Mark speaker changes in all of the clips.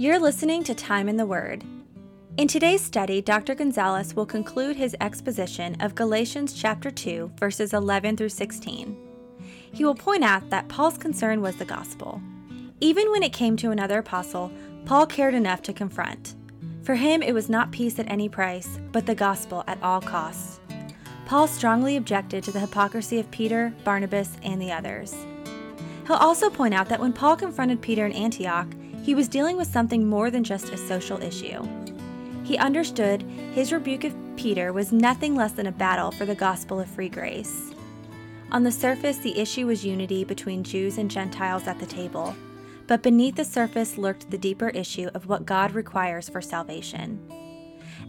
Speaker 1: You're listening to Time in the Word. In today's study, Dr. Gonzalez will conclude his exposition of Galatians chapter 2, verses 11 through 16. He will point out that Paul's concern was the gospel. Even when it came to another apostle, Paul cared enough to confront. For him, it was not peace at any price, but the gospel at all costs. Paul strongly objected to the hypocrisy of Peter, Barnabas, and the others. He'll also point out that when Paul confronted Peter in Antioch, he was dealing with something more than just a social issue. He understood his rebuke of Peter was nothing less than a battle for the gospel of free grace. On the surface, the issue was unity between Jews and Gentiles at the table, but beneath the surface lurked the deeper issue of what God requires for salvation.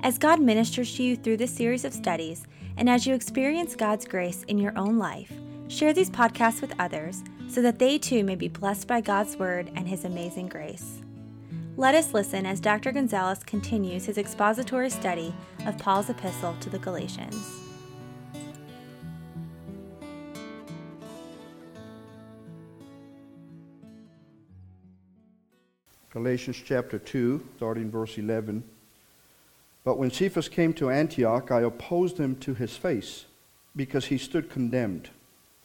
Speaker 1: As God ministers to you through this series of studies, and as you experience God's grace in your own life, share these podcasts with others so that they too may be blessed by God's Word and His amazing grace. Let us listen as Dr. Gonzalez continues his expository study of Paul's epistle to the Galatians.
Speaker 2: Galatians chapter 2, starting verse 11. But when Cephas came to Antioch, I opposed him to his face, because he stood condemned.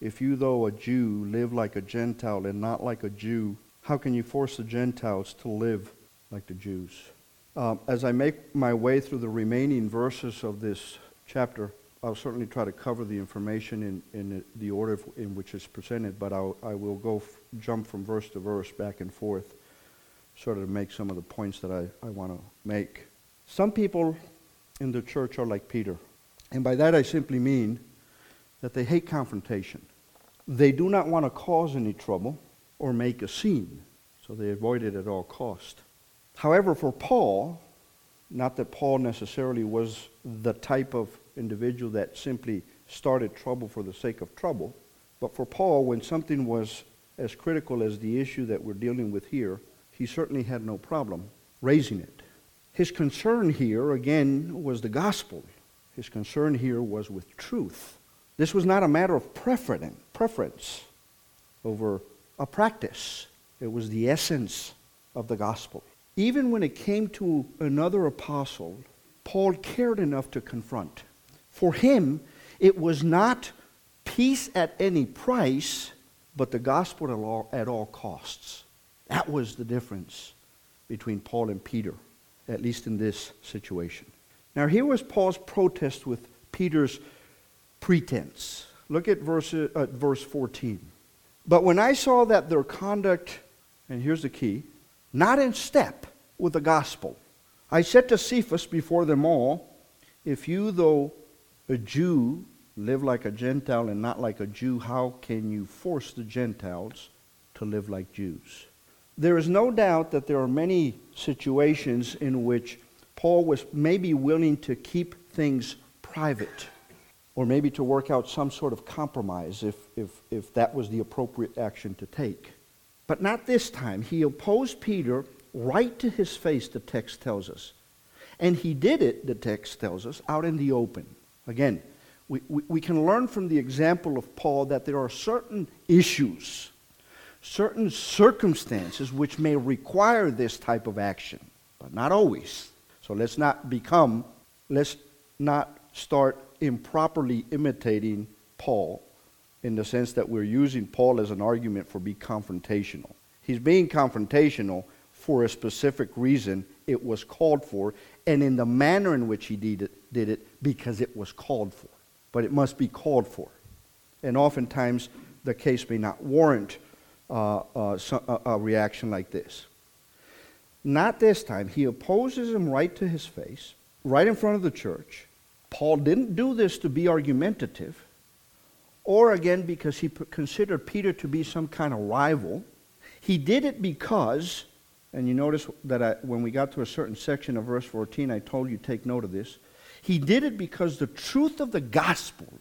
Speaker 2: if you, though a Jew, live like a Gentile and not like a Jew, how can you force the Gentiles to live like the Jews? Uh, as I make my way through the remaining verses of this chapter, I'll certainly try to cover the information in, in the order in which it's presented, but I'll, I will go f- jump from verse to verse back and forth, sort of to make some of the points that I, I want to make. Some people in the church are like Peter, and by that I simply mean that they hate confrontation. They do not want to cause any trouble or make a scene, so they avoid it at all cost. However, for Paul, not that Paul necessarily was the type of individual that simply started trouble for the sake of trouble, but for Paul, when something was as critical as the issue that we're dealing with here, he certainly had no problem raising it. His concern here, again, was the gospel. His concern here was with truth. This was not a matter of preference over a practice. It was the essence of the gospel. Even when it came to another apostle, Paul cared enough to confront. For him, it was not peace at any price, but the gospel at all, at all costs. That was the difference between Paul and Peter, at least in this situation. Now, here was Paul's protest with Peter's pretense. Look at verse, uh, verse 14. But when I saw that their conduct, and here's the key, not in step with the gospel, I said to Cephas before them all, If you, though a Jew, live like a Gentile and not like a Jew, how can you force the Gentiles to live like Jews? There is no doubt that there are many situations in which Paul was maybe willing to keep things private or maybe to work out some sort of compromise if, if, if that was the appropriate action to take. But not this time. He opposed Peter right to his face, the text tells us. And he did it, the text tells us, out in the open. Again, we, we, we can learn from the example of Paul that there are certain issues, certain circumstances which may require this type of action, but not always. So let's not become, let's not start improperly imitating Paul in the sense that we're using Paul as an argument for be confrontational. He's being confrontational for a specific reason it was called for, and in the manner in which he did it, did it because it was called for. But it must be called for. And oftentimes, the case may not warrant uh, uh, a, a reaction like this. Not this time. He opposes him right to his face, right in front of the church, Paul didn't do this to be argumentative, or again because he considered Peter to be some kind of rival. He did it because, and you notice that I, when we got to a certain section of verse 14, I told you take note of this. He did it because the truth of the gospel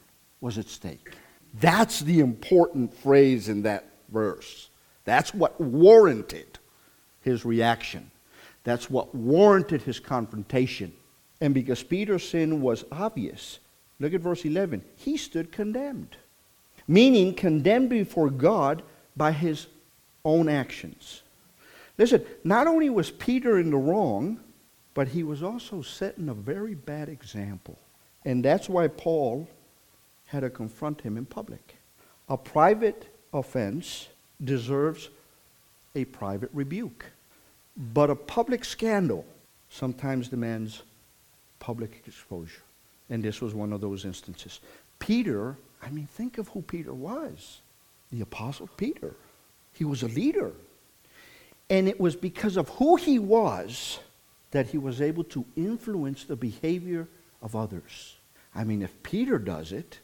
Speaker 2: was at stake. That's the important phrase in that verse. That's what warranted his reaction. That's what warranted his confrontation. And because Peter's sin was obvious, look at verse 11. He stood condemned, meaning condemned before God by his own actions. Listen, not only was Peter in the wrong, but he was also setting a very bad example. And that's why Paul had to confront him in public. A private offense deserves a private rebuke, but a public scandal sometimes demands public exposure. And this was one of those instances. Peter, I mean, think of who Peter was the Apostle Peter. He was a leader. And it was because of who he was that he was able to influence the behavior of others. I mean, if Peter does it,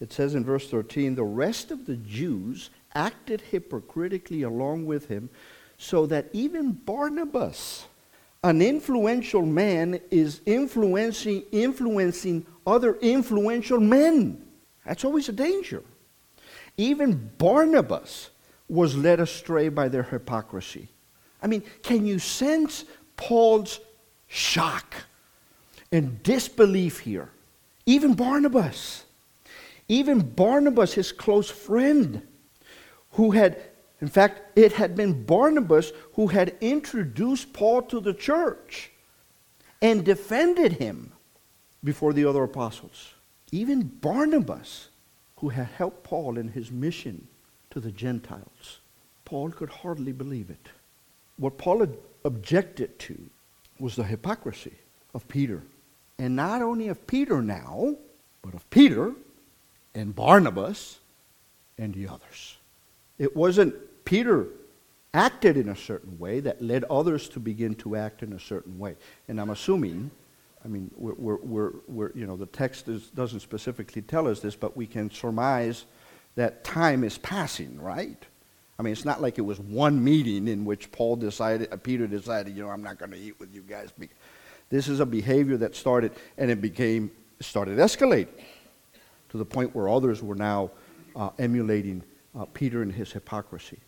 Speaker 2: it says in verse 13, the rest of the Jews acted hypocritically along with him, so that even Barnabas, an influential man, is influencing, influencing other influential men. That's always a danger. Even Barnabas was led astray by their hypocrisy. I mean, can you sense Paul's shock and disbelief here? Even Barnabas, even Barnabas, his close friend, who had, in fact, it had been Barnabas who had introduced Paul to the church and defended him before the other apostles. Even Barnabas, who had helped Paul in his mission to the Gentiles. Paul could hardly believe it. What Paul objected to was the hypocrisy of Peter. And not only of Peter now, but of Peter and Barnabas and the others. It wasn't Peter acted in a certain way that led others to begin to act in a certain way. And I'm assuming, I mean, we're, we're, we're, we're you know, the text is, doesn't specifically tell us this, but we can surmise that time is passing, right? I mean, it's not like it was one meeting in which Paul decided, uh, Peter decided, you know, I'm not going to eat with you guys. This is a behavior that started, and it became, started escalating to the point where others were now uh, emulating uh, Peter and his hypocrisy.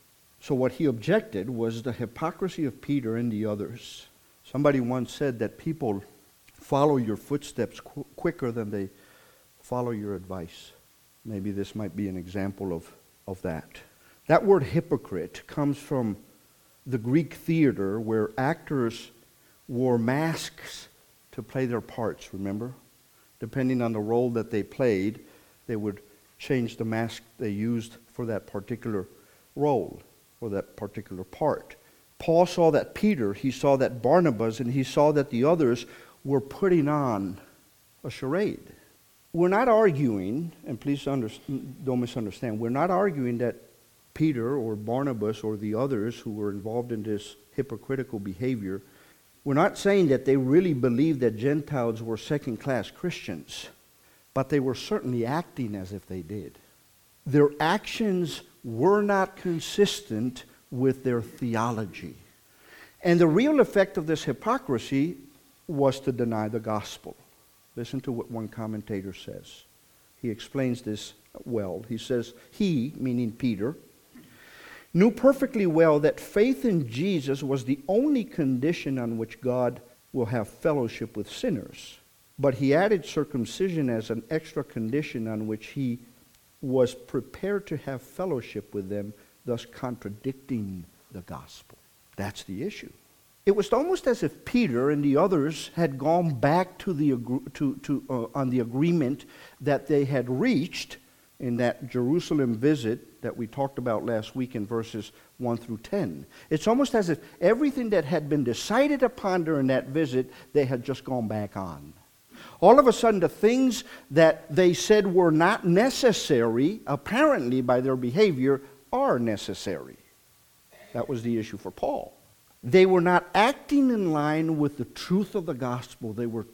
Speaker 2: So what he objected was the hypocrisy of Peter and the others. Somebody once said that people follow your footsteps qu- quicker than they follow your advice. Maybe this might be an example of, of that. That word hypocrite comes from the Greek theater where actors wore masks to play their parts, remember? Depending on the role that they played, they would change the mask they used for that particular role or that particular part. Paul saw that Peter, he saw that Barnabas, and he saw that the others were putting on a charade we're not arguing, and please under, don't misunderstand, we're not arguing that Peter or Barnabas or the others who were involved in this hypocritical behavior, we're not saying that they really believed that Gentiles were second class Christians, but they were certainly acting as if they did. Their actions were not consistent with their theology. And the real effect of this hypocrisy was to deny the gospel. Listen to what one commentator says. He explains this well. He says, He, meaning Peter, knew perfectly well that faith in Jesus was the only condition on which God will have fellowship with sinners. But he added circumcision as an extra condition on which he was prepared to have fellowship with them, thus contradicting the gospel. That's the issue. It was almost as if Peter and the others had gone back to the, to, to, uh, on the agreement that they had reached in that Jerusalem visit that we talked about last week in verses 1 through 10. It's almost as if everything that had been decided upon during that visit, they had just gone back on. All of a sudden, the things that they said were not necessary, apparently by their behavior, are necessary. That was the issue for Paul. They were not acting in line with the truth of the gospel. They were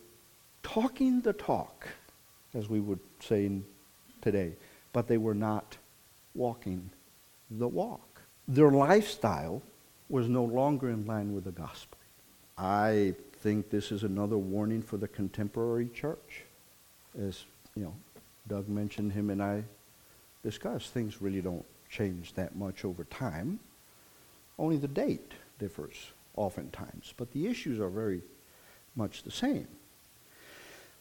Speaker 2: talking the talk, as we would say today, but they were not walking the walk. Their lifestyle was no longer in line with the gospel. I think this is another warning for the contemporary church. As you know, Doug mentioned him and I discussed, things really don't change that much over time. Only the date differs oftentimes, but the issues are very much the same.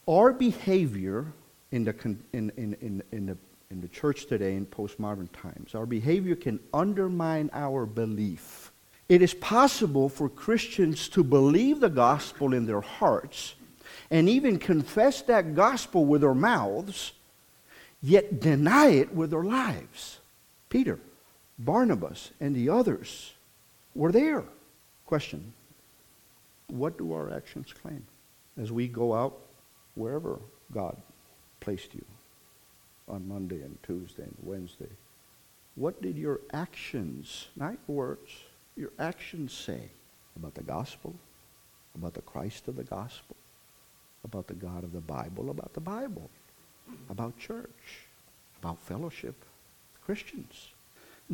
Speaker 2: Our behavior in the, in, in, in, in, the, in the church today in postmodern times, our behavior can undermine our belief. It is possible for Christians to believe the gospel in their hearts and even confess that gospel with their mouths, yet deny it with their lives. Peter, Barnabas, and the others were there. Question What do our actions claim as we go out wherever God placed you on Monday and Tuesday and Wednesday? What did your actions, not words, your actions say about the gospel, about the Christ of the gospel, about the God of the Bible, about the Bible, about church, about fellowship, Christians?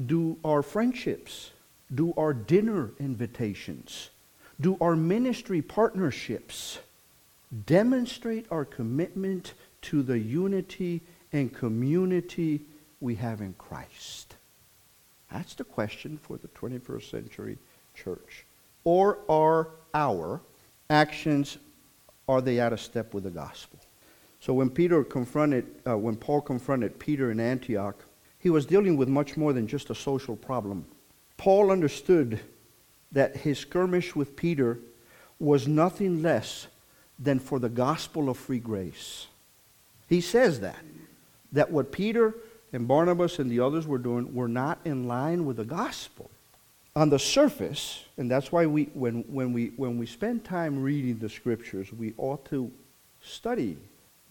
Speaker 2: Do our friendships, do our dinner invitations, do our ministry partnerships demonstrate our commitment to the unity and community we have in Christ? That's the question for the 21st century church. Or are our actions, are they out of step with the gospel? So when Peter confronted, uh, when Paul confronted Peter in Antioch, he was dealing with much more than just a social problem. Paul understood that his skirmish with Peter was nothing less than for the gospel of free grace. He says that, that what Peter and Barnabas and the others were doing were not in line with the gospel. On the surface, and that's why we, when, when, we, when we spend time reading the scriptures, we ought to study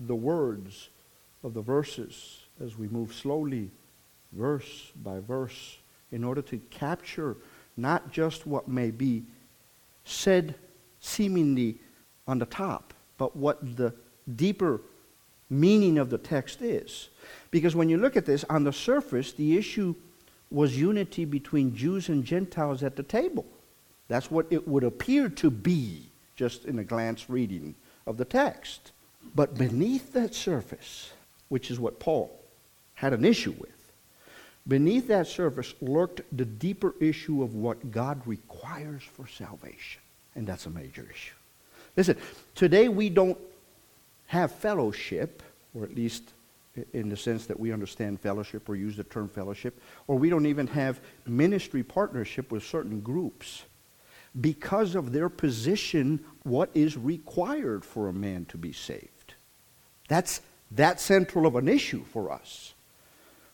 Speaker 2: the words of the verses as we move slowly verse by verse in order to capture not just what may be said seemingly on the top, but what the deeper meaning of the text is. Because when you look at this, on the surface, the issue was unity between Jews and Gentiles at the table. That's what it would appear to be, just in a glance reading of the text. But beneath that surface, which is what Paul had an issue with, Beneath that surface lurked the deeper issue of what God requires for salvation. And that's a major issue. Listen, today we don't have fellowship, or at least in the sense that we understand fellowship or use the term fellowship, or we don't even have ministry partnership with certain groups because of their position, what is required for a man to be saved. That's that central of an issue for us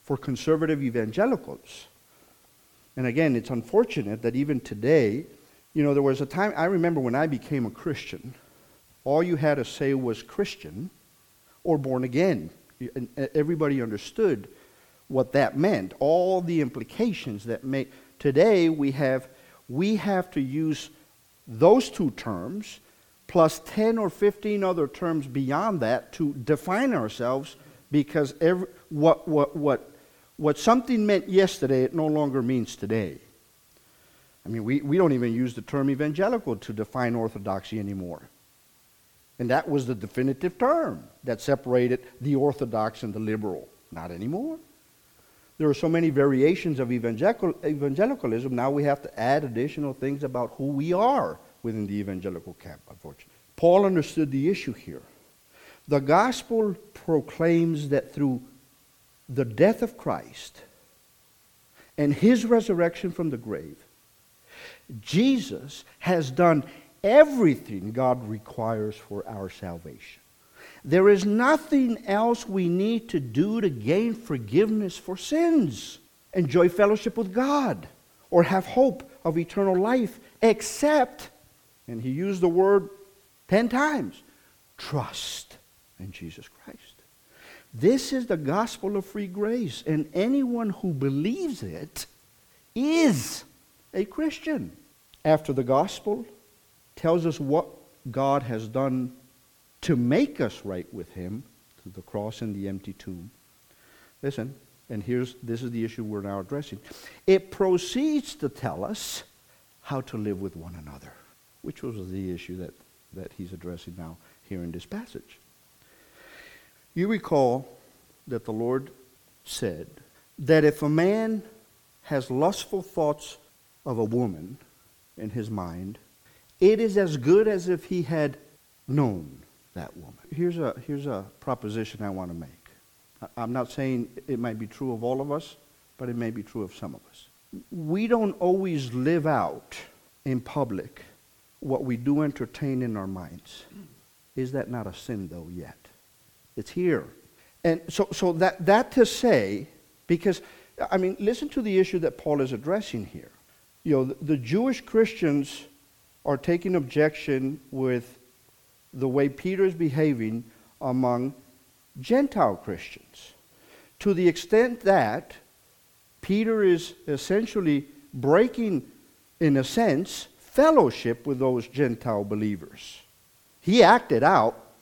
Speaker 2: for conservative evangelicals. And again, it's unfortunate that even today, you know, there was a time, I remember when I became a Christian, all you had to say was Christian or born again. And uh, everybody understood what that meant, all the implications that make. Today, we have, we have to use those two terms plus 10 or 15 other terms beyond that to define ourselves because every, what, what, what what something meant yesterday, it no longer means today. I mean, we, we don't even use the term evangelical to define orthodoxy anymore. And that was the definitive term that separated the orthodox and the liberal. Not anymore. There are so many variations of evangelical, evangelicalism, now we have to add additional things about who we are within the evangelical camp, unfortunately. Paul understood the issue here. The gospel proclaims that through the death of Christ and his resurrection from the grave, Jesus has done everything God requires for our salvation. There is nothing else we need to do to gain forgiveness for sins, enjoy fellowship with God, or have hope of eternal life, except, and he used the word 10 times, trust in Jesus Christ. This is the gospel of free grace, and anyone who believes it is a Christian. After the gospel tells us what God has done to make us right with Him through the cross and the empty tomb. Listen, and here's this is the issue we're now addressing. It proceeds to tell us how to live with one another, which was the issue that, that he's addressing now here in this passage. You recall that the Lord said that if a man has lustful thoughts of a woman in his mind, it is as good as if he had known that woman. Here's a, here's a proposition I want to make. I'm not saying it might be true of all of us, but it may be true of some of us. We don't always live out in public what we do entertain in our minds. Is that not a sin, though, yet? It's here. And so, so that, that to say, because, I mean, listen to the issue that Paul is addressing here. You know, the, the Jewish Christians are taking objection with the way Peter is behaving among Gentile Christians. To the extent that Peter is essentially breaking, in a sense, fellowship with those Gentile believers. He acted out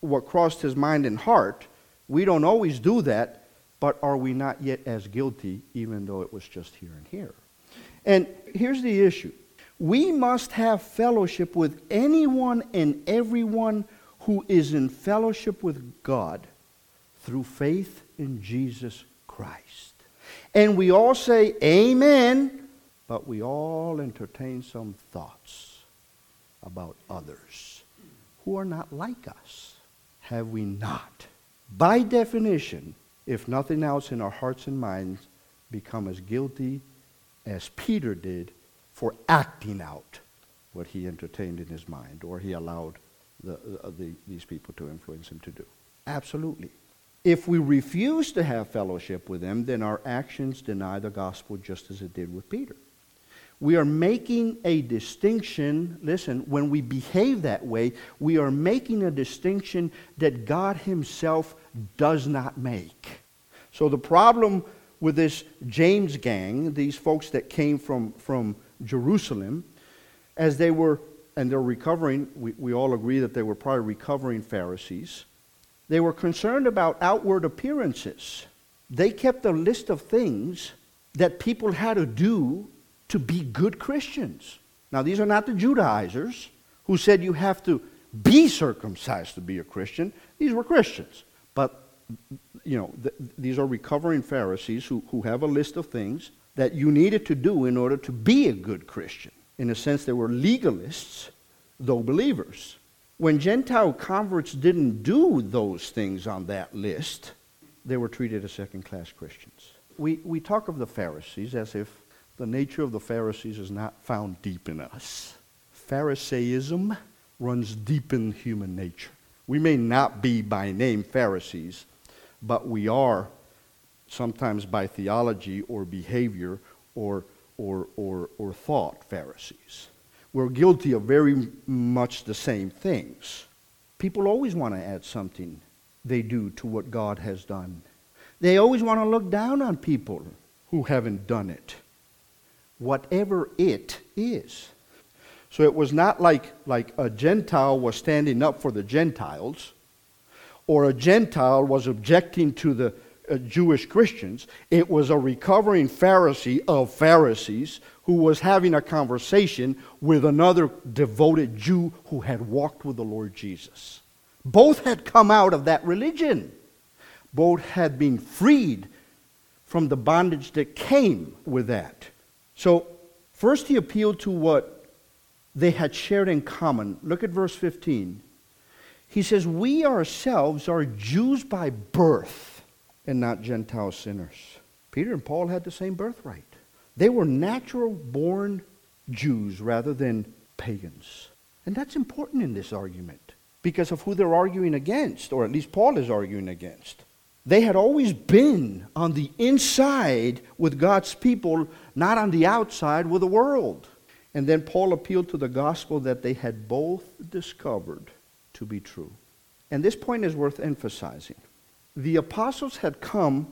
Speaker 2: what crossed his mind and heart. We don't always do that, but are we not yet as guilty, even though it was just here and here? And here's the issue we must have fellowship with anyone and everyone who is in fellowship with God through faith in Jesus Christ. And we all say, Amen, but we all entertain some thoughts about others who are not like us. Have we not? By definition, if nothing else in our hearts and minds, become as guilty as Peter did for acting out what he entertained in his mind or he allowed the, uh, the, these people to influence him to do. Absolutely. If we refuse to have fellowship with them, then our actions deny the gospel just as it did with Peter. We are making a distinction. Listen, when we behave that way, we are making a distinction that God Himself does not make. So the problem with this James gang, these folks that came from, from Jerusalem, as they were, and they're recovering, we, we all agree that they were probably recovering Pharisees. They were concerned about outward appearances. They kept a list of things that people had to do to be good Christians. Now, these are not the Judaizers who said you have to be circumcised to be a Christian. These were Christians. But, you know, th- these are recovering Pharisees who, who have a list of things that you needed to do in order to be a good Christian. In a sense, they were legalists, though believers. When Gentile converts didn't do those things on that list, they were treated as second class Christians. We, we talk of the Pharisees as if the nature of the Pharisees is not found deep in us. Pharisaism runs deep in human nature. We may not be by name Pharisees, but we are sometimes by theology or behavior or, or, or, or thought Pharisees. We're guilty of very much the same things. People always want to add something they do to what God has done. They always want to look down on people who haven't done it, whatever it is. So it was not like, like a Gentile was standing up for the Gentiles, or a Gentile was objecting to the Uh, Jewish Christians. It was a recovering Pharisee of Pharisees who was having a conversation with another devoted Jew who had walked with the Lord Jesus. Both had come out of that religion. Both had been freed from the bondage that came with that. So, first he appealed to what they had shared in common. Look at verse 15. He says, We ourselves are Jews by birth and not Gentile sinners. Peter and Paul had the same birthright. They were natural born Jews rather than pagans. And that's important in this argument because of who they're arguing against, or at least Paul is arguing against. They had always been on the inside with God's people, not on the outside with the world. And then Paul appealed to the gospel that they had both discovered to be true. And this point is worth emphasizing the apostles had come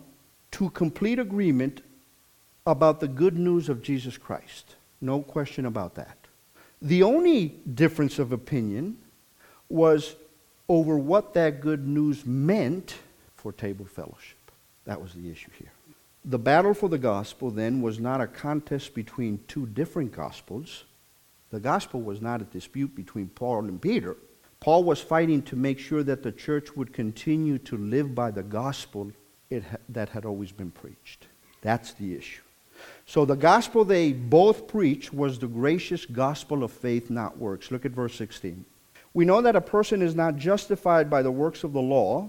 Speaker 2: to complete agreement about the good news of Jesus Christ. No question about that. The only difference of opinion was over what that good news meant for table fellowship. That was the issue here. The battle for the gospel then was not a contest between two different gospels, The gospel was not a dispute between Paul and Peter. Paul was fighting to make sure that the church would continue to live by the gospel ha- that had always been preached. That's the issue. So the gospel they both preached was the gracious gospel of faith, not works. Look at verse 16. We know that a person is not justified by the works of the law,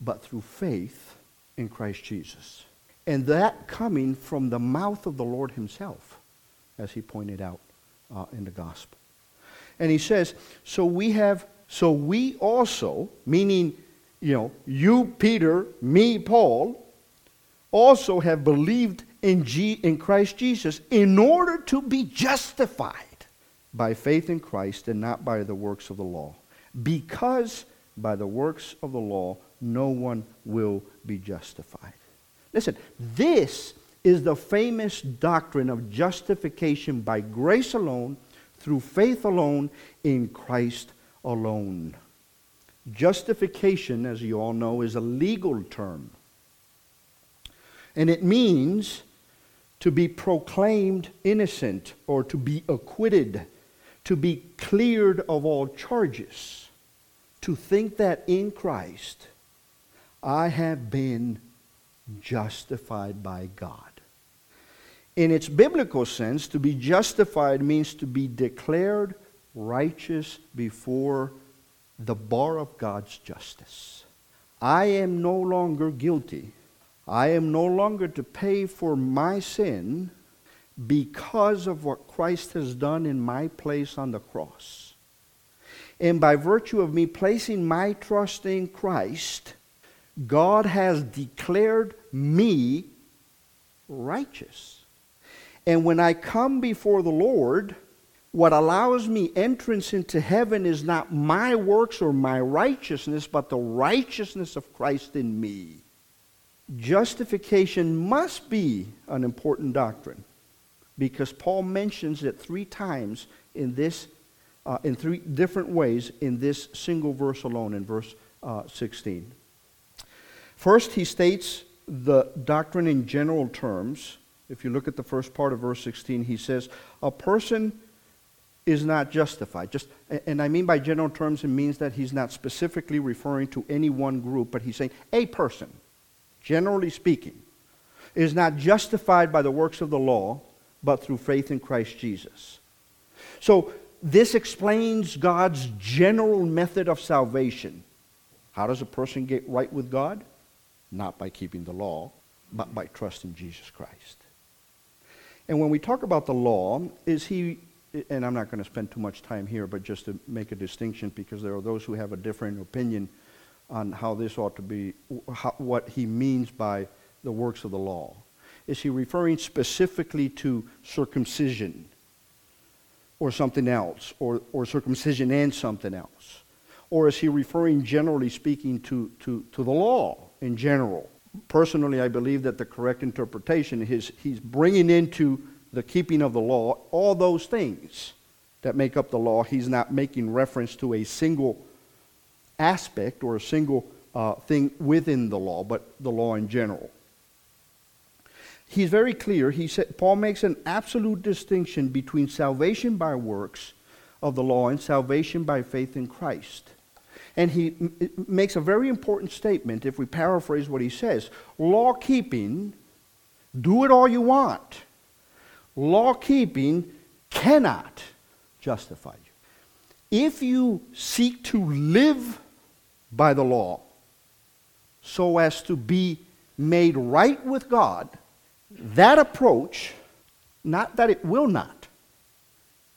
Speaker 2: but through faith in Christ Jesus. And that coming from the mouth of the Lord himself, as he pointed out uh, in the gospel. And he says, so we have, so we also, meaning, you know, you, Peter, me, Paul, also have believed in, G, in Christ Jesus in order to be justified by faith in Christ and not by the works of the law. Because by the works of the law, no one will be justified. Listen, this is the famous doctrine of justification by grace alone, through faith alone, in Christ alone. Justification, as you all know, is a legal term. And it means to be proclaimed innocent or to be acquitted, to be cleared of all charges, to think that in Christ I have been justified by God. In its biblical sense, to be justified means to be declared righteous before the bar of God's justice. I am no longer guilty I am no longer to pay for my sin because of what Christ has done in my place on the cross. And by virtue of me placing my trust in Christ, God has declared me righteous. And when I come before the Lord, what allows me entrance into heaven is not my works or my righteousness, but the righteousness of Christ in me justification must be an important doctrine because Paul mentions it three times in this, uh, in three different ways in this single verse alone, in verse uh, 16. First, he states the doctrine in general terms. If you look at the first part of verse 16, he says, A person is not justified. Just, and I mean by general terms, it means that he's not specifically referring to any one group, but he's saying a person generally speaking, is not justified by the works of the law, but through faith in Christ Jesus. So, this explains God's general method of salvation. How does a person get right with God? Not by keeping the law, but by trusting Jesus Christ. And when we talk about the law, is he, and I'm not going to spend too much time here, but just to make a distinction because there are those who have a different opinion on how this ought to be, how, what he means by the works of the law. Is he referring specifically to circumcision or something else, or, or circumcision and something else? Or is he referring, generally speaking, to, to, to the law in general? Personally, I believe that the correct interpretation is he's bringing into the keeping of the law all those things that make up the law. He's not making reference to a single aspect or a single uh, thing within the law, but the law in general. He's very clear. He said, Paul makes an absolute distinction between salvation by works of the law and salvation by faith in Christ. And he m- makes a very important statement if we paraphrase what he says. Law keeping, do it all you want. Law keeping cannot justify you. If you seek to live by the law so as to be made right with God, that approach, not that it will not,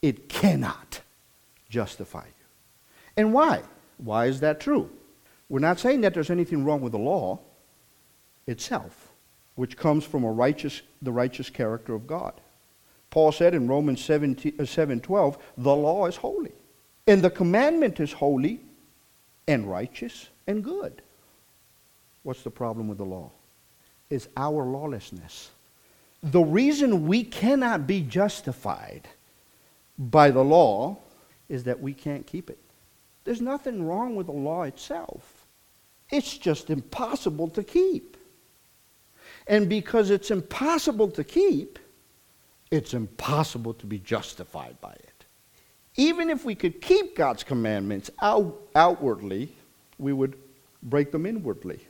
Speaker 2: it cannot justify you. And why? Why is that true? We're not saying that there's anything wrong with the law itself, which comes from a righteous, the righteous character of God. Paul said in Romans 7, 7:12, uh, the law is holy, and the commandment is holy and righteous and good. What's the problem with the law? Is our lawlessness. The reason we cannot be justified by the law is that we can't keep it. There's nothing wrong with the law itself. It's just impossible to keep. And because it's impossible to keep, it's impossible to be justified by it. Even if we could keep God's commandments out, outwardly, we would break them inwardly.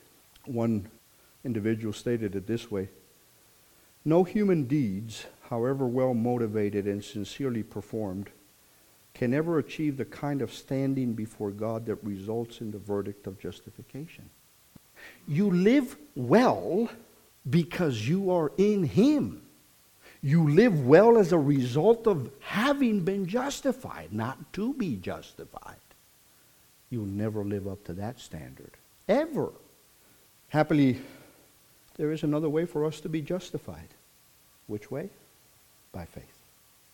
Speaker 2: One individual stated it this way No human deeds, however well motivated and sincerely performed, can ever achieve the kind of standing before God that results in the verdict of justification. You live well because you are in Him. You live well as a result of having been justified, not to be justified. You'll never live up to that standard. Ever. Happily, there is another way for us to be justified. Which way? By faith.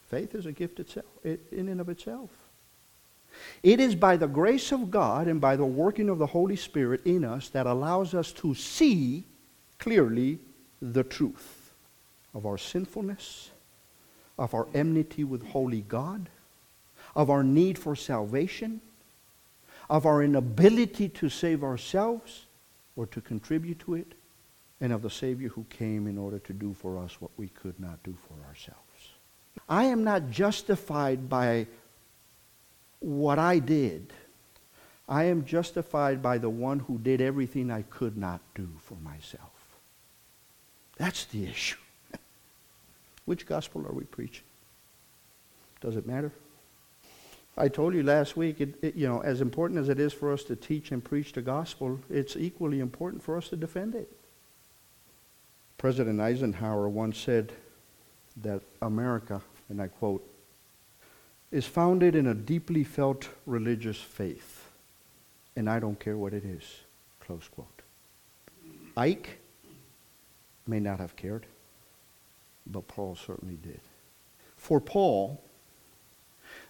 Speaker 2: Faith is a gift itself, in and of itself. It is by the grace of God and by the working of the Holy Spirit in us that allows us to see clearly the truth of our sinfulness, of our enmity with holy God, of our need for salvation, of our inability to save ourselves or to contribute to it, and of the Savior who came in order to do for us what we could not do for ourselves. I am not justified by what I did. I am justified by the one who did everything I could not do for myself. That's the issue. Which gospel are we preaching? Does it matter? I told you last week, it, it, you know, as important as it is for us to teach and preach the gospel, it's equally important for us to defend it. President Eisenhower once said that America, and I quote, is founded in a deeply felt religious faith, and I don't care what it is, close quote. Ike may not have cared, but Paul certainly did. For Paul,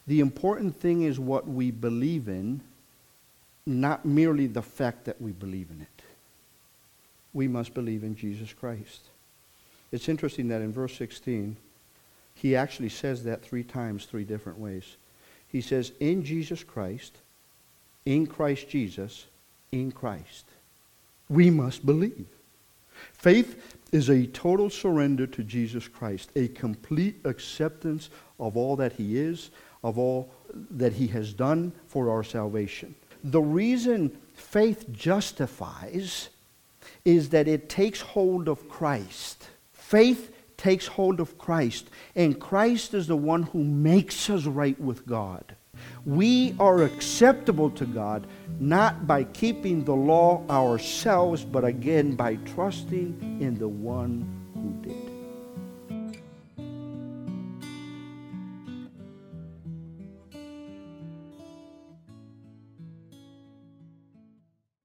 Speaker 2: the important thing is what we believe in, not merely the fact that we believe in it. We must believe in Jesus Christ. It's interesting that in verse 16, he actually says that three times, three different ways. He says, in Jesus Christ, in Christ Jesus, in Christ. We must believe. Faith is a total surrender to Jesus Christ, a complete acceptance of all that he is, of all that he has done for our salvation. The reason faith justifies is that it takes hold of Christ. Faith takes hold of Christ, and Christ is the one who makes us right with God. We are acceptable to God not by keeping the law ourselves, but again by trusting in the one